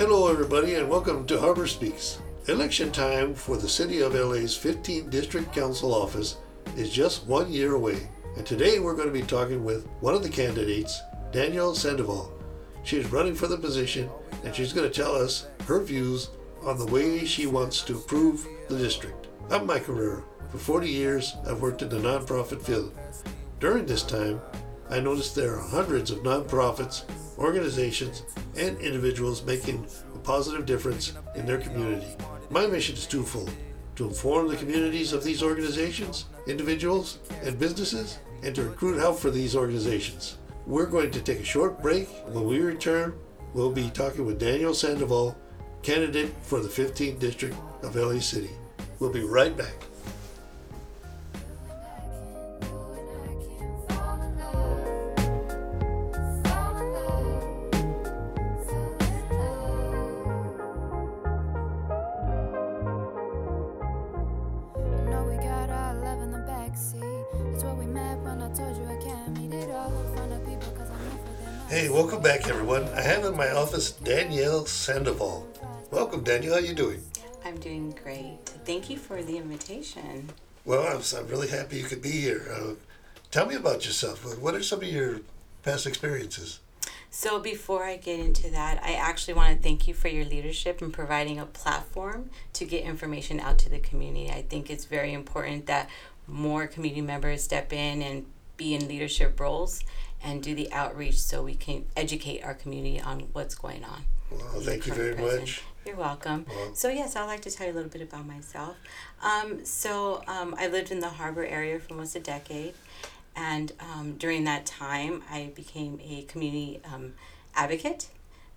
Hello, everybody, and welcome to Harbor Speaks. Election time for the City of LA's 15th District Council office is just one year away. And today we're going to be talking with one of the candidates, Danielle Sandoval. She's running for the position and she's going to tell us her views on the way she wants to improve the district. I'm Mike Herrera. For 40 years, I've worked in the nonprofit field. During this time, I noticed there are hundreds of nonprofits, organizations, and individuals making a positive difference in their community. My mission is twofold to inform the communities of these organizations, individuals, and businesses, and to recruit help for these organizations. We're going to take a short break. When we return, we'll be talking with Daniel Sandoval, candidate for the 15th District of LA City. We'll be right back. Back, everyone. I have in my office Danielle Sandoval. Welcome, Danielle. How are you doing? I'm doing great. Thank you for the invitation. Well, I'm, I'm really happy you could be here. Uh, tell me about yourself. What are some of your past experiences? So, before I get into that, I actually want to thank you for your leadership in providing a platform to get information out to the community. I think it's very important that more community members step in and be in leadership roles and do the outreach so we can educate our community on what's going on. Well, thank you very present. much. You're welcome. So yes, I'd like to tell you a little bit about myself. Um, so um, I lived in the harbor area for almost a decade, and um, during that time, I became a community um, advocate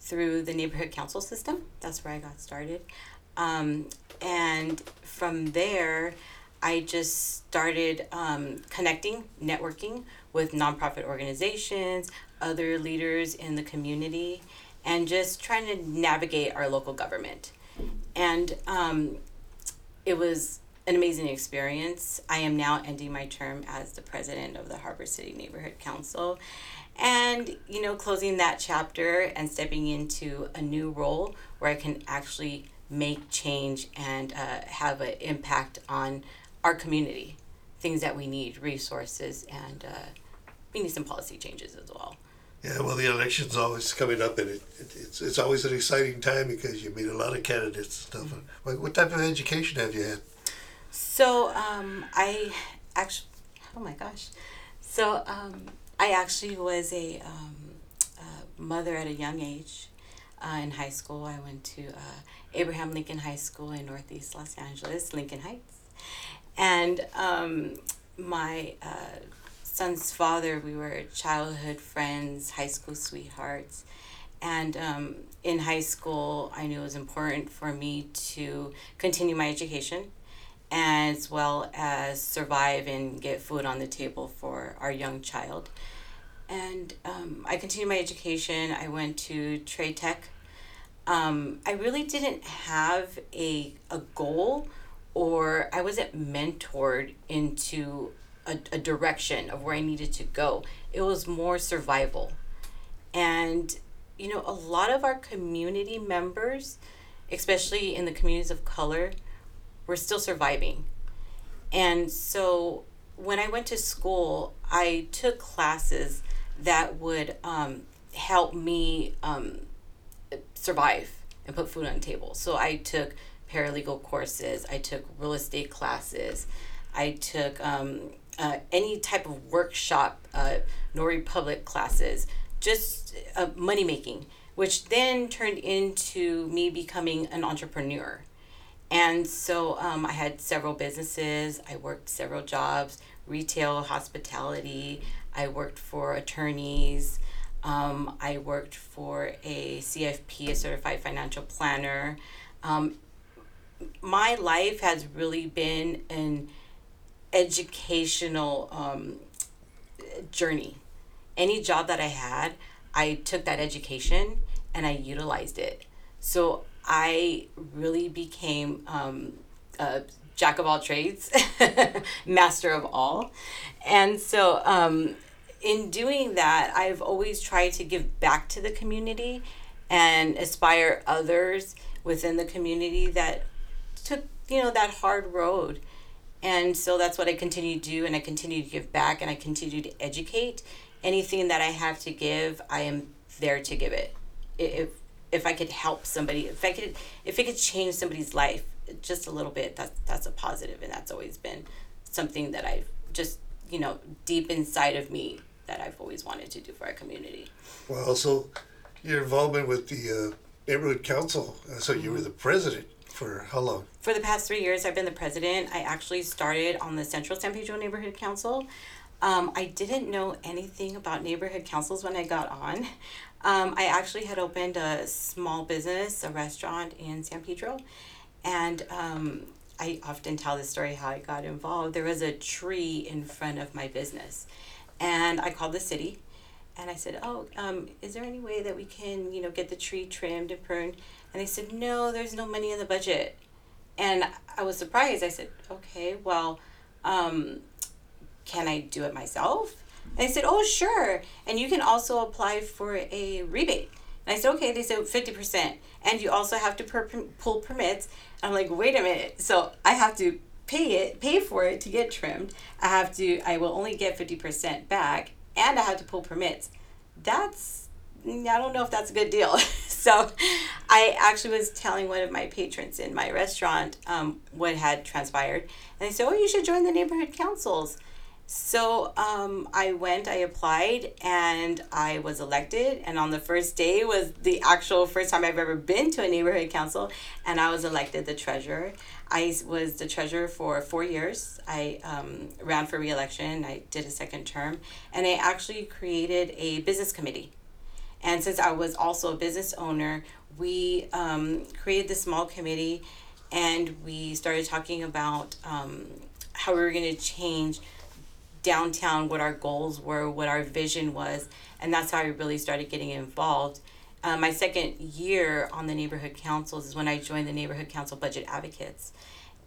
through the neighborhood council system. That's where I got started, um, and from there. I just started um, connecting, networking with nonprofit organizations, other leaders in the community, and just trying to navigate our local government. And um, it was an amazing experience. I am now ending my term as the president of the Harbor City Neighborhood Council. And, you know, closing that chapter and stepping into a new role where I can actually make change and uh, have an impact on our community, things that we need, resources, and uh, we need some policy changes as well. Yeah, well, the election's always coming up, and it, it, it's it's always an exciting time because you meet a lot of candidates and stuff. What, what type of education have you had? So um, I actually, oh my gosh, so um, I actually was a, um, a mother at a young age. Uh, in high school, I went to uh, Abraham Lincoln High School in Northeast Los Angeles, Lincoln Heights, and um, my uh, son's father. We were childhood friends, high school sweethearts. And um, in high school, I knew it was important for me to continue my education as well as survive and get food on the table for our young child. And um, I continued my education. I went to trade tech. Um, I really didn't have a, a goal or I wasn't mentored into a, a direction of where I needed to go. It was more survival. And, you know, a lot of our community members, especially in the communities of color, were still surviving. And so when I went to school, I took classes that would um, help me um, survive and put food on the table. So I took paralegal courses, I took real estate classes, I took um, uh, any type of workshop, uh, Notary Public classes, just uh, money making, which then turned into me becoming an entrepreneur. And so um, I had several businesses, I worked several jobs retail, hospitality, I worked for attorneys. Um, I worked for a CFP, a certified financial planner. Um, my life has really been an educational um, journey. Any job that I had, I took that education and I utilized it. So I really became um, a jack of all trades, master of all. And so, um, in doing that, I've always tried to give back to the community and inspire others within the community that took you know that hard road and so that's what i continue to do and i continue to give back and i continue to educate. Anything that i have to give i am there to give it. If if i could help somebody if i could if it could change somebody's life just a little bit that's that's a positive and that's always been something that i've just you know deep inside of me that i've always wanted to do for our community. Well, so your involvement with the uh, neighborhood council. So you were the president for how long? for the past three years i've been the president i actually started on the central san pedro neighborhood council um, i didn't know anything about neighborhood councils when i got on um, i actually had opened a small business a restaurant in san pedro and um, i often tell the story how i got involved there was a tree in front of my business and i called the city and I said, "Oh, um, is there any way that we can, you know, get the tree trimmed and pruned?" And they said, "No, there's no money in the budget." And I was surprised. I said, "Okay, well, um, can I do it myself?" And they said, "Oh, sure. And you can also apply for a rebate." And I said, "Okay." They said fifty percent, and you also have to per- pull permits. I'm like, "Wait a minute." So I have to pay it, pay for it to get trimmed. I have to. I will only get fifty percent back, and I have to pull permits. That's I don't know if that's a good deal. so I actually was telling one of my patrons in my restaurant um, what had transpired. And they said, Oh, you should join the neighborhood councils. So um, I went, I applied, and I was elected. And on the first day was the actual first time I've ever been to a neighborhood council, and I was elected the treasurer. I was the treasurer for four years. I um, ran for reelection. I did a second term, and I actually created a business committee. And since I was also a business owner, we um, created this small committee and we started talking about um, how we were going to change downtown, what our goals were, what our vision was. And that's how I really started getting involved. Uh, my second year on the neighborhood councils is when I joined the neighborhood council budget advocates.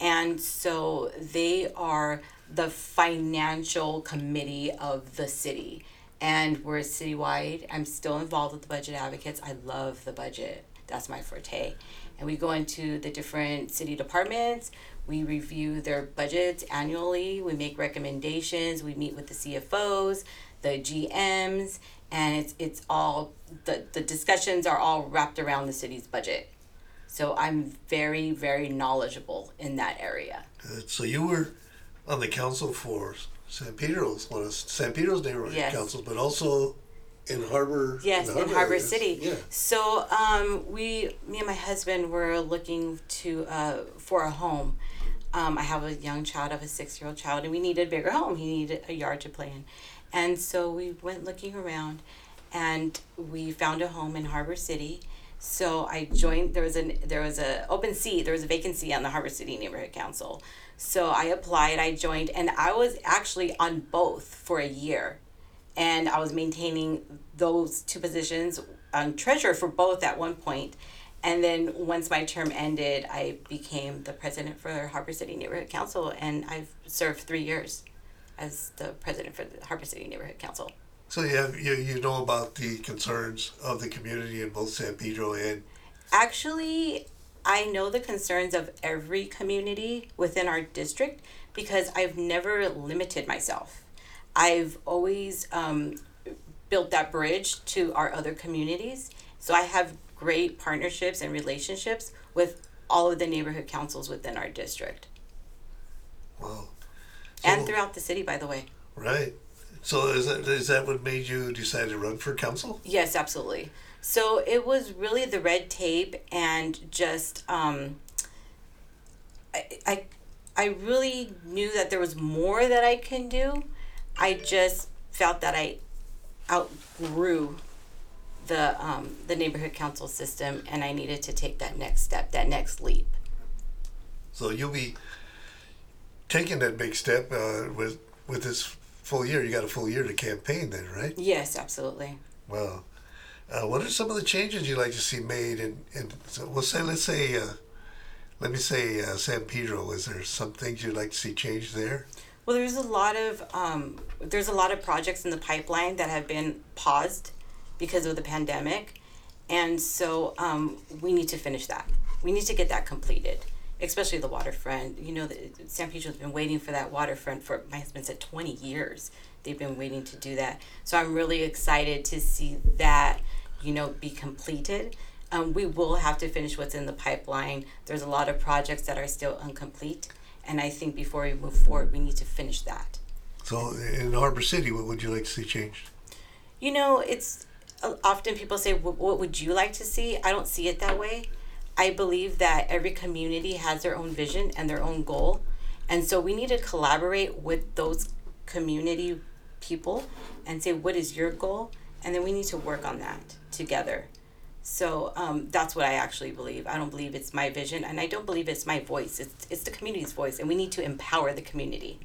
And so they are the financial committee of the city and we're citywide. I'm still involved with the budget advocates. I love the budget. That's my forte. And we go into the different city departments. We review their budgets annually. We make recommendations. We meet with the CFOs, the GMs, and it's it's all the the discussions are all wrapped around the city's budget. So I'm very very knowledgeable in that area. Uh, so you were on the council for San Pedro's, one of San Pedro's neighborhood Yes. councils, but also in Harbor. Yes, the in Harbor. City. Yeah. So um, we, me and my husband were looking to uh, for a home. Um, I have a young child, I have a six-year-old child, and we needed a bigger home. He needed a yard to play in, and so we went looking around, and we found a home in Harbor City. So I joined. There was an there was a open seat. There was a vacancy on the Harbor City Neighborhood Council. So I applied. I joined, and I was actually on both for a year and I was maintaining those two positions on treasurer for both at one point. And then once my term ended, I became the president for Harbor City Neighborhood Council, and I've served three years as the president for the Harbor City Neighborhood Council. So you have you, you know about the concerns of the community in both San Pedro and Actually, I know the concerns of every community within our district because I've never limited myself. I've always um, built that bridge to our other communities. So I have great partnerships and relationships with all of the neighborhood councils within our district well, and throughout the city, by the way. right. So is that is that what made you decide to run for council? Yes, absolutely. So it was really the red tape and just um, I, I I really knew that there was more that I can do. I just felt that I outgrew the um, the neighborhood council system and I needed to take that next step, that next leap. So you'll be taking that big step uh, with with this full year. You got a full year to campaign then, right? Yes, absolutely. Wow. Uh, what are some of the changes you'd like to see made? And and so we'll say let's say uh, let me say uh, San Pedro. Is there some things you'd like to see changed there? Well, there's a lot of um, there's a lot of projects in the pipeline that have been paused because of the pandemic, And so um, we need to finish that. We need to get that completed, especially the waterfront. You know, the, San Pedro's been waiting for that waterfront for, my husband said, 20 years. They've been waiting to do that. So I'm really excited to see that, you know, be completed. Um, we will have to finish what's in the pipeline. There's a lot of projects that are still incomplete. And I think before we move forward, we need to finish that. So in Harbor City, what would you like to see changed? You know, it's uh, often people say, What would you like to see? I don't see it that way. I believe that every community has their own vision and their own goal. And so we need to collaborate with those community people and say, What is your goal? And then we need to work on that together. So um, that's what I actually believe. I don't believe it's my vision, and I don't believe it's my voice. It's, it's the community's voice, and we need to empower the community.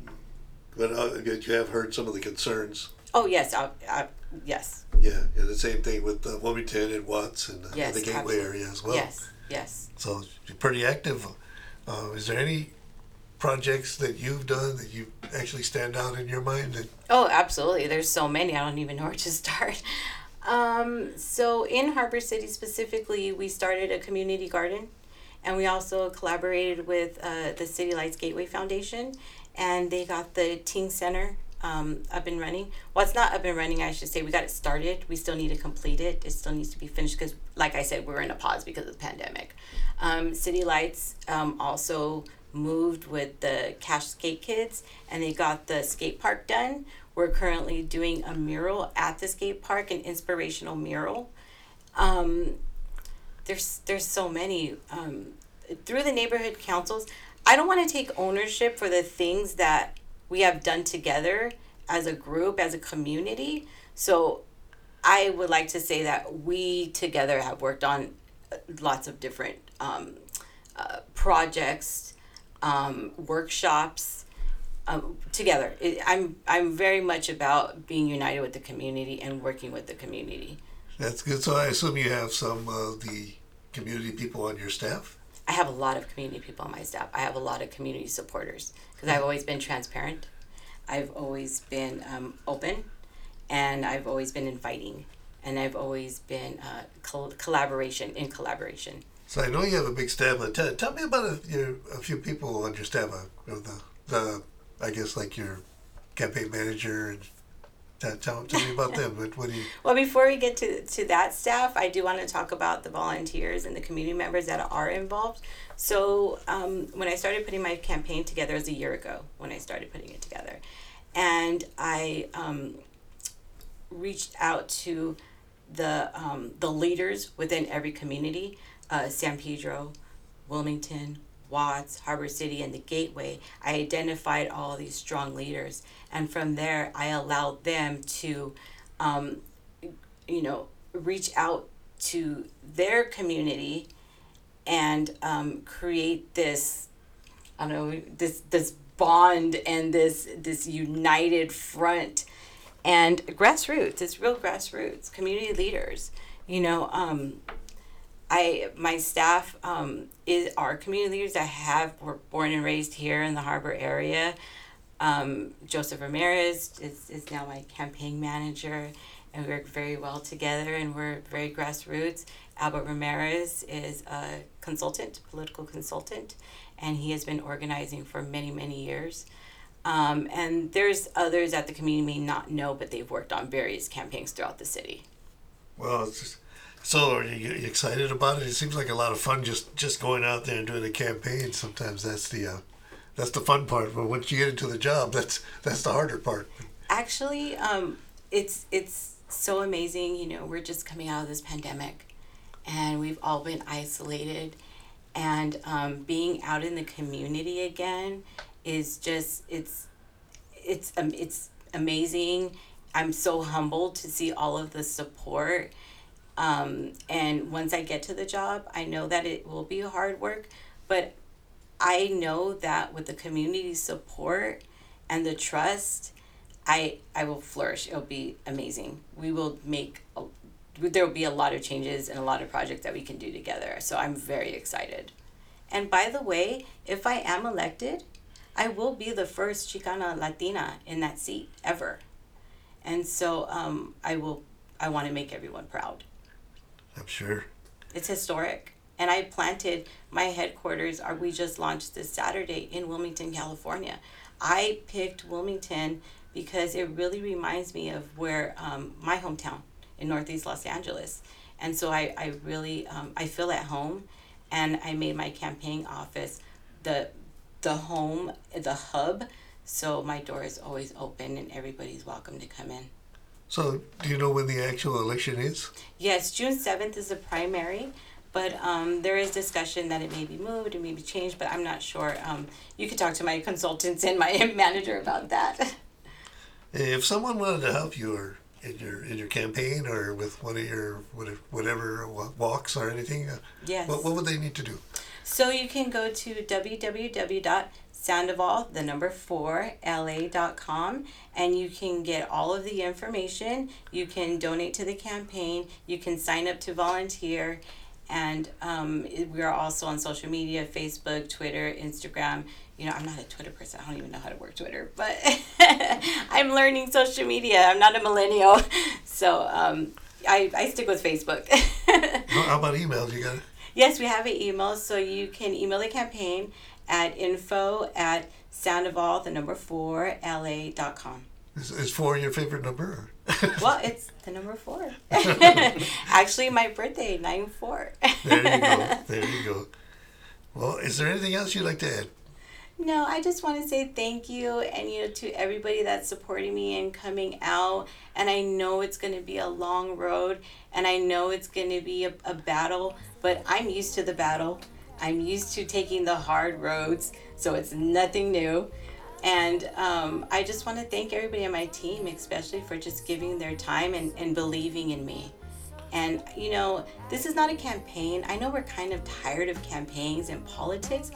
But uh, you have heard some of the concerns. Oh, yes, I, I, yes, Yeah, and the same thing with uh, Wilmington and Watts and uh, Yes, the Gateway absolutely. area as well. yes, yes. So you're pretty active. Uh, is there any projects that you've done that you actually stand out in your mind? Oh, absolutely. There's so many. I don't even know where to start. Um, so in Harbor City specifically, we started a community garden, and we also collaborated with uh, the City Lights Gateway Foundation, and they got the teen center um, up and running. Well, it's not up and running. I should say we got it started. We still need to complete it. It still needs to be finished because, like I said, we're in a pause because of the pandemic. Um, City Lights um, also moved with the Cash Skate Kids, and they got the skate park done. We're currently doing a mural at the skate park, an inspirational mural. Um, there's there's so many um, through the neighborhood councils. I don't want to take ownership for the things that we have done together as a group, as a community. So I would like to say that we together have worked on uh, lots of different um, uh, projects, um, workshops um, together. It, I'm I'm very much about being united with the community and working with the community. that's good. So I assume you have some of the community people on your staff. I have a lot of community people on my staff. I have a lot of community supporters because I've always been transparent. I've always been um, open, and I've always been inviting, and I've always been uh, col- collaboration in collaboration. So I know you have a big staff. Tell, tell me about a, a few people on your staff. Uh, the, the I guess like your campaign manager and tell, tell, tell me about them. What, what do you? Well, before we get to, to that staff, I do want to talk about the volunteers and the community members that are involved. So, um, when I started putting my campaign together, it was a year ago when I started putting it together. And I um, reached out to the, um, the leaders within every community uh, San Pedro, Wilmington, Watts, Harbor City, and the Gateway. I identified all these strong leaders. And from there, I allowed them to um, you know, reach out to their community and um, create this, I don't know, this this bond and this this united front and grassroots. It's real grassroots, community leaders. You know, um, I my staff um, is are community leaders that have were born and raised here in the harbor area. Um, Joseph Ramirez is, is now my campaign manager, and we work very well together, and we're very grassroots. Albert Ramirez is a consultant, political consultant, and he has been organizing for many, many years. Um, and there's others that the community may not know, but they've worked on various campaigns throughout the city. Well, it's just, so are you, excited about it? It seems like a lot of fun just just going out there and doing a campaign. Sometimes that's the uh, that's the fun part. But once you get into the job, that's that's the harder part. Actually, um, it's it's so amazing. You know, we're just coming out of this pandemic, and we've all been isolated, and um, being out in the community again is just it's it's um, it's amazing. I'm so humbled to see all of the support. Um, and once I get to the job, I know that it will be hard work, but I know that with the community support and the trust, I I will flourish. It'll be amazing. We will make a, there will be a lot of changes and a lot of projects that we can do together. So I'm very excited. And by the way, if I am elected, I will be the first Chicana Latina in that seat ever. And so um, I will I want to make everyone proud. I'm sure. It's historic. And I planted my headquarters, are we just launched this Saturday in Wilmington, California. I picked Wilmington because it really reminds me of where um, my hometown in Northeast Los Angeles. And so I, I really um, I feel at home and I made my campaign office the the home, the hub. So my door is always open and everybody's welcome to come in. So, do you know when the actual election is? Yes, June 7th is the primary, but um, there is discussion that it may be moved, it may be changed, but I'm not sure. Um, you could talk to my consultants and my manager about that. If someone wanted to help you or in your in your campaign or with one of your whatever, whatever walks or anything, uh, Yes. what, what would they need to do? So you can go to www.sandoval, the number four, la.com, and you can get all of the information. You can donate to the campaign. You can sign up to volunteer. And um, we are also on social media Facebook, Twitter, Instagram. You know, I'm not a Twitter person. I don't even know how to work Twitter, but I'm learning social media. I'm not a millennial. So um, I, I stick with Facebook. How how about emails? You got it? Yes, we have an email, so you can email the campaign at info at sandoval, the number four, la.com. Is, is four your favorite number? Well, it's the number four. Actually, my birthday, 9 4. there you go. There you go. Well, is there anything else you'd like to add? No, I just want to say thank you and you know to everybody that's supporting me and coming out. And I know it's going to be a long road and I know it's going to be a, a battle, but I'm used to the battle. I'm used to taking the hard roads, so it's nothing new. And um, I just want to thank everybody on my team, especially for just giving their time and, and believing in me. And you know, this is not a campaign. I know we're kind of tired of campaigns and politics.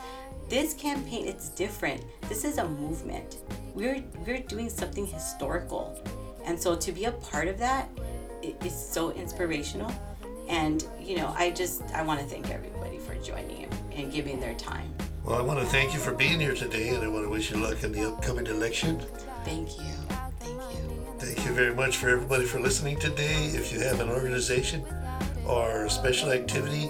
This campaign, it's different. This is a movement. We're we're doing something historical. And so to be a part of that i- is so inspirational. And you know, I just I want to thank everybody for joining and giving their time. Well, I want to thank you for being here today, and I want to wish you luck in the upcoming election. Thank you. Thank you. Thank you very much for everybody for listening today. If you have an organization or a special activity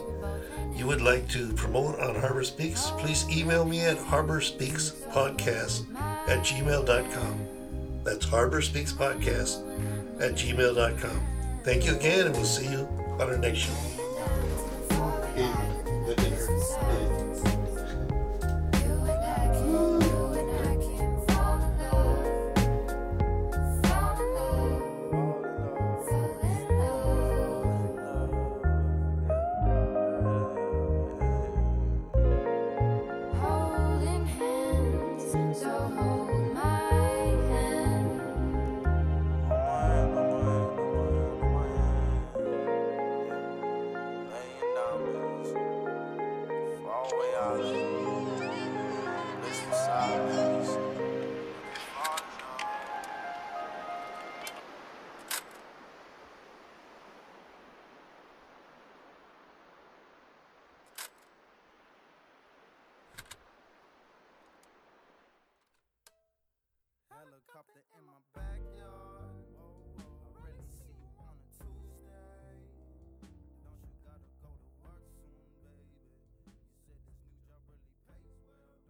you would like to promote on Harbor Speaks, please email me at harborspeakspodcast at gmail.com. That's Harbor Speaks Podcast at gmail.com. Thank you again, and we'll see you on our next show. Yes. 我呀，这是啥？